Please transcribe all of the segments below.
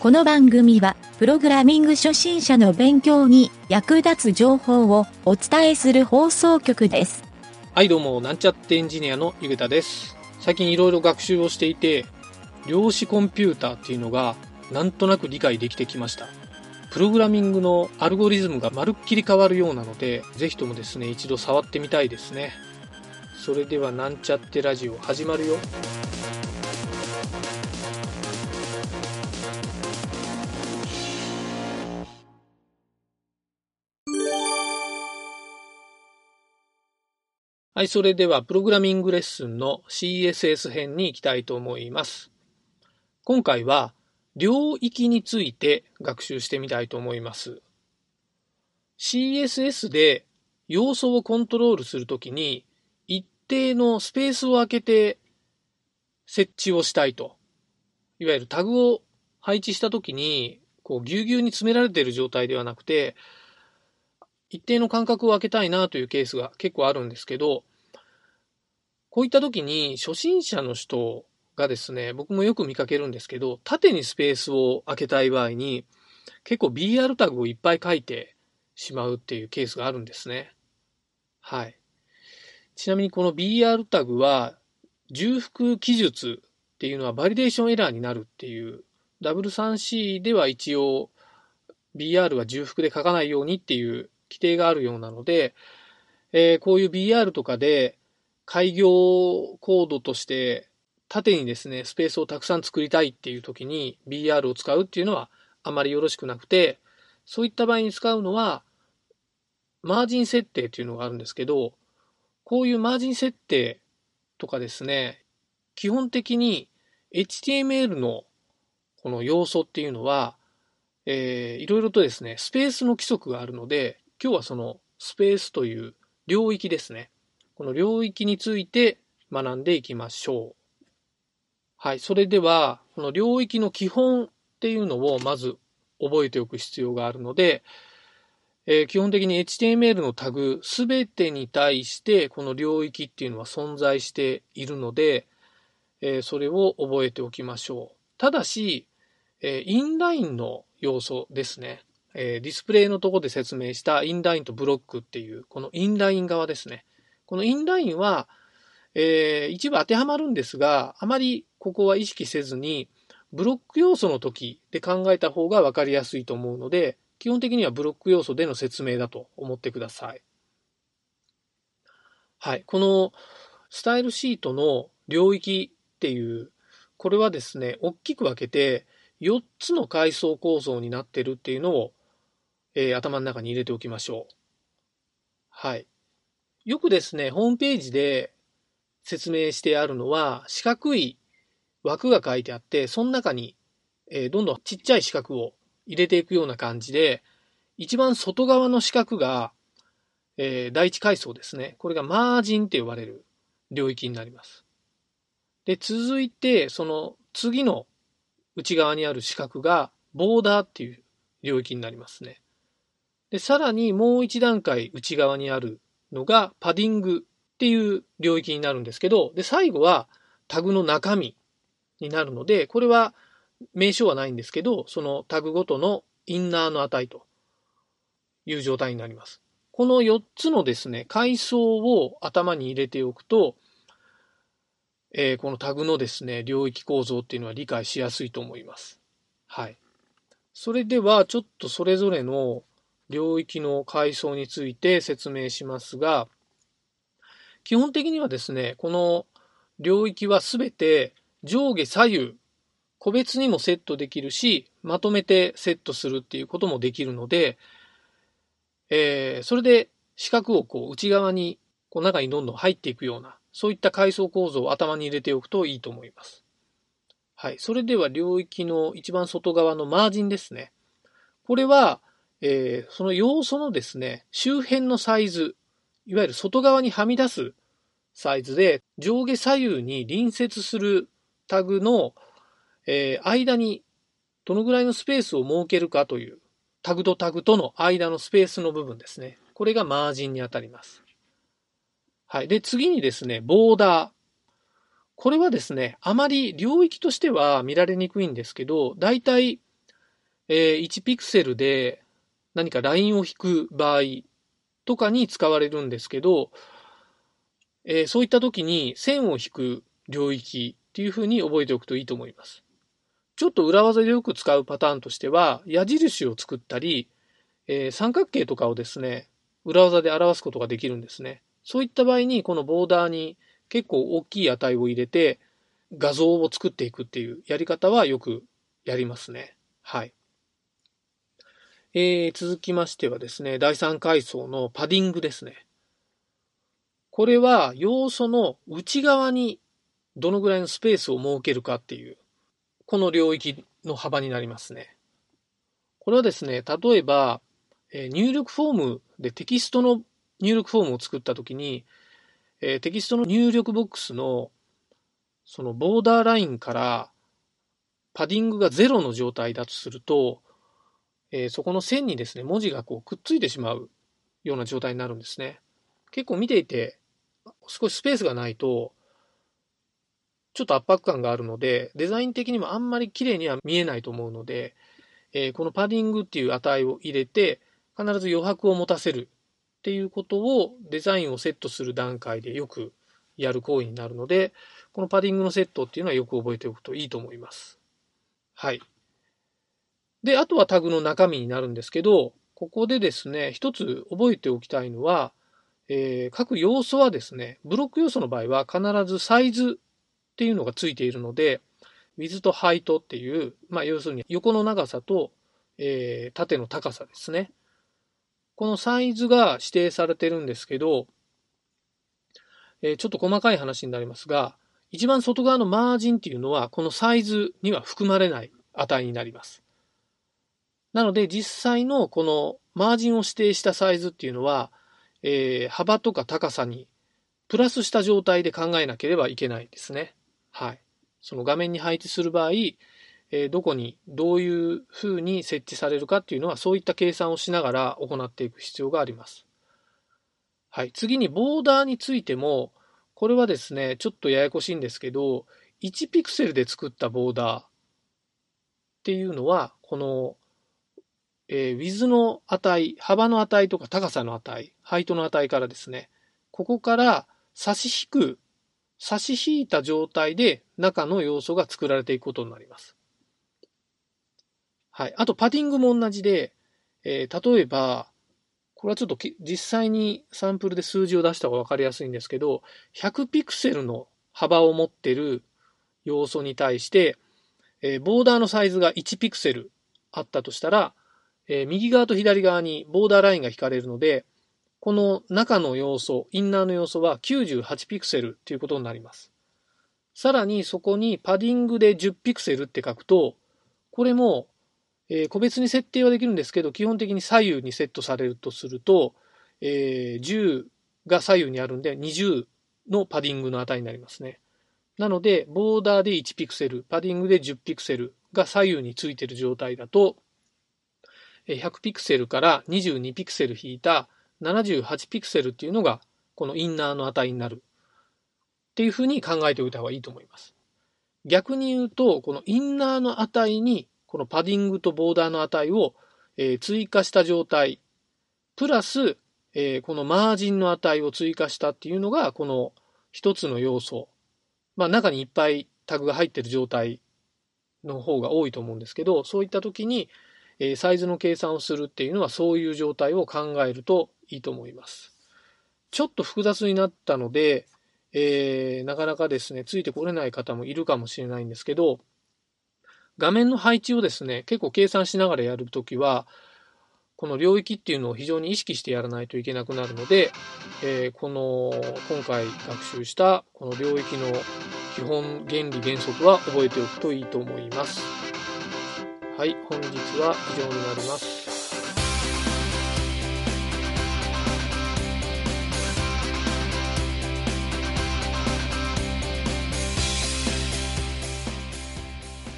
この番組は、プログラミング初心者の勉強に役立つ情報をお伝えする放送局です。はい、どうも、なんちゃってエンジニアのゆげたです。最近いろいろ学習をしていて、量子コンピューターっていうのが、なんとなく理解できてきました。プログラミングのアルゴリズムがまるっきり変わるようなので、ぜひともですね、一度触ってみたいですね。それでは、なんちゃってラジオ始まるよ。はい、それではプログラミングレッスンの CSS 編に行きたいと思います。今回は領域について学習してみたいと思います。CSS で要素をコントロールするときに一定のスペースを空けて設置をしたいと。いわゆるタグを配置したときにこうぎゅうぎゅうに詰められている状態ではなくて一定の間隔を空けたいなというケースが結構あるんですけど、こういった時に初心者の人がですね、僕もよく見かけるんですけど、縦にスペースを空けたい場合に、結構 BR タグをいっぱい書いてしまうっていうケースがあるんですね。はい。ちなみにこの BR タグは、重複記述っていうのはバリデーションエラーになるっていう、W3C では一応 BR は重複で書かないようにっていう規定があるようなので、えーこういう BR とかで開業コードとして縦にですね、スペースをたくさん作りたいっていう時に BR を使うっていうのはあまりよろしくなくて、そういった場合に使うのは、マージン設定っていうのがあるんですけど、こういうマージン設定とかですね、基本的に HTML のこの要素っていうのは、えーいろいろとですね、スペースの規則があるので、今日はそのスペースという領域ですね。この領域について学んでいきましょう。はい。それでは、この領域の基本っていうのをまず覚えておく必要があるので、えー基本的に HTML のタグすべてに対してこの領域っていうのは存在しているので、えーそれを覚えておきましょう。ただし、えーインラインの要素ですね。えディスプレイのとこで説明したインラインとブロックっていう、このインライン側ですね。このインラインは、えー一部当てはまるんですが、あまりここは意識せずに、ブロック要素の時で考えた方が分かりやすいと思うので、基本的にはブロック要素での説明だと思ってください。はい。このスタイルシートの領域っていう、これはですね、大きく分けて4つの階層構造になってるっていうのを、えー頭の中に入れておきましょう。はい。よくですね、ホームページで説明してあるのは、四角い枠が書いてあって、その中に、えーどんどんちっちゃい四角を入れていくような感じで、一番外側の四角が、えー第一階層ですね。これがマージンって呼ばれる領域になります。で、続いて、その次の内側にある四角が、ボーダーっていう領域になりますね。で、さらにもう一段階内側にあるのが、パディングっていう領域になるんですけど、で、最後はタグの中身になるので、これは名称はないんですけど、そのタグごとのインナーの値という状態になります。この4つのですね、階層を頭に入れておくと、えーこのタグのですね、領域構造っていうのは理解しやすいと思います。はい。それでは、ちょっとそれぞれの領域の階層について説明しますが、基本的にはですね、この領域はすべて上下左右、個別にもセットできるし、まとめてセットするっていうこともできるので、えーそれで四角をこう内側に、こう中にどんどん入っていくような、そういった階層構造を頭に入れておくといいと思います。はい。それでは領域の一番外側のマージンですね。これは、えーその要素のですね、周辺のサイズ、いわゆる外側にはみ出すサイズで、上下左右に隣接するタグの、えー間にどのぐらいのスペースを設けるかという、タグとタグとの間のスペースの部分ですね。これがマージンにあたります。はい。で、次にですね、ボーダー。これはですね、あまり領域としては見られにくいんですけど、大体えー1ピクセルで何かラインを引く場合とかに使われるんですけど、えーそういった時に線を引く領域っていうふうに覚えておくといいと思います。ちょっと裏技でよく使うパターンとしては、矢印を作ったり、えー三角形とかをですね、裏技で表すことができるんですね。そういった場合に、このボーダーに結構大きい値を入れて、画像を作っていくっていうやり方はよくやりますね。はい。えー続きましてはですね、第3階層のパディングですね。これは要素の内側にどのぐらいのスペースを設けるかっていう、この領域の幅になりますね。これはですね、例えば、えー入力フォームでテキストの入力フォームを作ったときに、えーテキストの入力ボックスのそのボーダーラインからパディングがゼロの状態だとすると、えーそこの線にですね、文字がこうくっついてしまうような状態になるんですね。結構見ていて、少しスペースがないと、ちょっと圧迫感があるので、デザイン的にもあんまり綺麗には見えないと思うので、えーこのパディングっていう値を入れて、必ず余白を持たせるっていうことをデザインをセットする段階でよくやる行為になるので、このパディングのセットっていうのはよく覚えておくといいと思います。はい。で、あとはタグの中身になるんですけど、ここでですね、一つ覚えておきたいのは、えー各要素はですね、ブロック要素の場合は必ずサイズっていうのがついているので、水とハイトっていう、まあ要するに横の長さと、えー縦の高さですね。このサイズが指定されてるんですけど、えーちょっと細かい話になりますが、一番外側のマージンっていうのは、このサイズには含まれない値になります。なので、実際のこのマージンを指定したサイズっていうのは、えー幅とか高さにプラスした状態で考えなければいけないですね。はい。その画面に配置する場合、えーどこにどういうふうに設置されるかっていうのは、そういった計算をしながら行っていく必要があります。はい。次にボーダーについても、これはですね、ちょっとややこしいんですけど、1ピクセルで作ったボーダーっていうのは、この、えー、ウィズの値、幅の値とか高さの値、ハイトの値からですね、ここから差し引く、差し引いた状態で中の要素が作られていくことになります。はい。あと、パディングも同じで、えー例えば、これはちょっと実際にサンプルで数字を出した方が分かりやすいんですけど、100ピクセルの幅を持ってる要素に対して、えーボーダーのサイズが1ピクセルあったとしたら、えー右側と左側にボーダーラインが引かれるので、この中の要素、インナーの要素は98ピクセルということになります。さらにそこにパディングで10ピクセルって書くと、これも、えー個別に設定はできるんですけど、基本的に左右にセットされるとすると、えー10が左右にあるんで、20のパディングの値になりますね。なので、ボーダーで1ピクセル、パディングで10ピクセルが左右についてる状態だと、100ピクセルから22ピクセル引いた78ピクセルっていうのが、このインナーの値になる。っていうふうに考えておいた方がいいと思います。逆に言うと、このインナーの値に、このパディングとボーダーの値を、え追加した状態、プラス、えこのマージンの値を追加したっていうのが、この一つの要素。まあ中にいっぱいタグが入ってる状態の方が多いと思うんですけど、そういった時に、えサイズの計算をするっていうのはそういう状態を考えるといいと思います。ちょっと複雑になったので、えーなかなかですね、ついてこれない方もいるかもしれないんですけど、画面の配置をですね、結構計算しながらやるときは、この領域っていうのを非常に意識してやらないといけなくなるので、えーこの今回学習したこの領域の基本原理原則は覚えておくといいと思います。はい、本日は以上になります。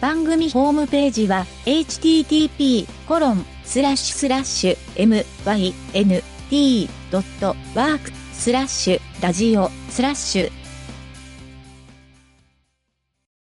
番組ホームページは http:// mynt.work スラッシュラジオスラッシュ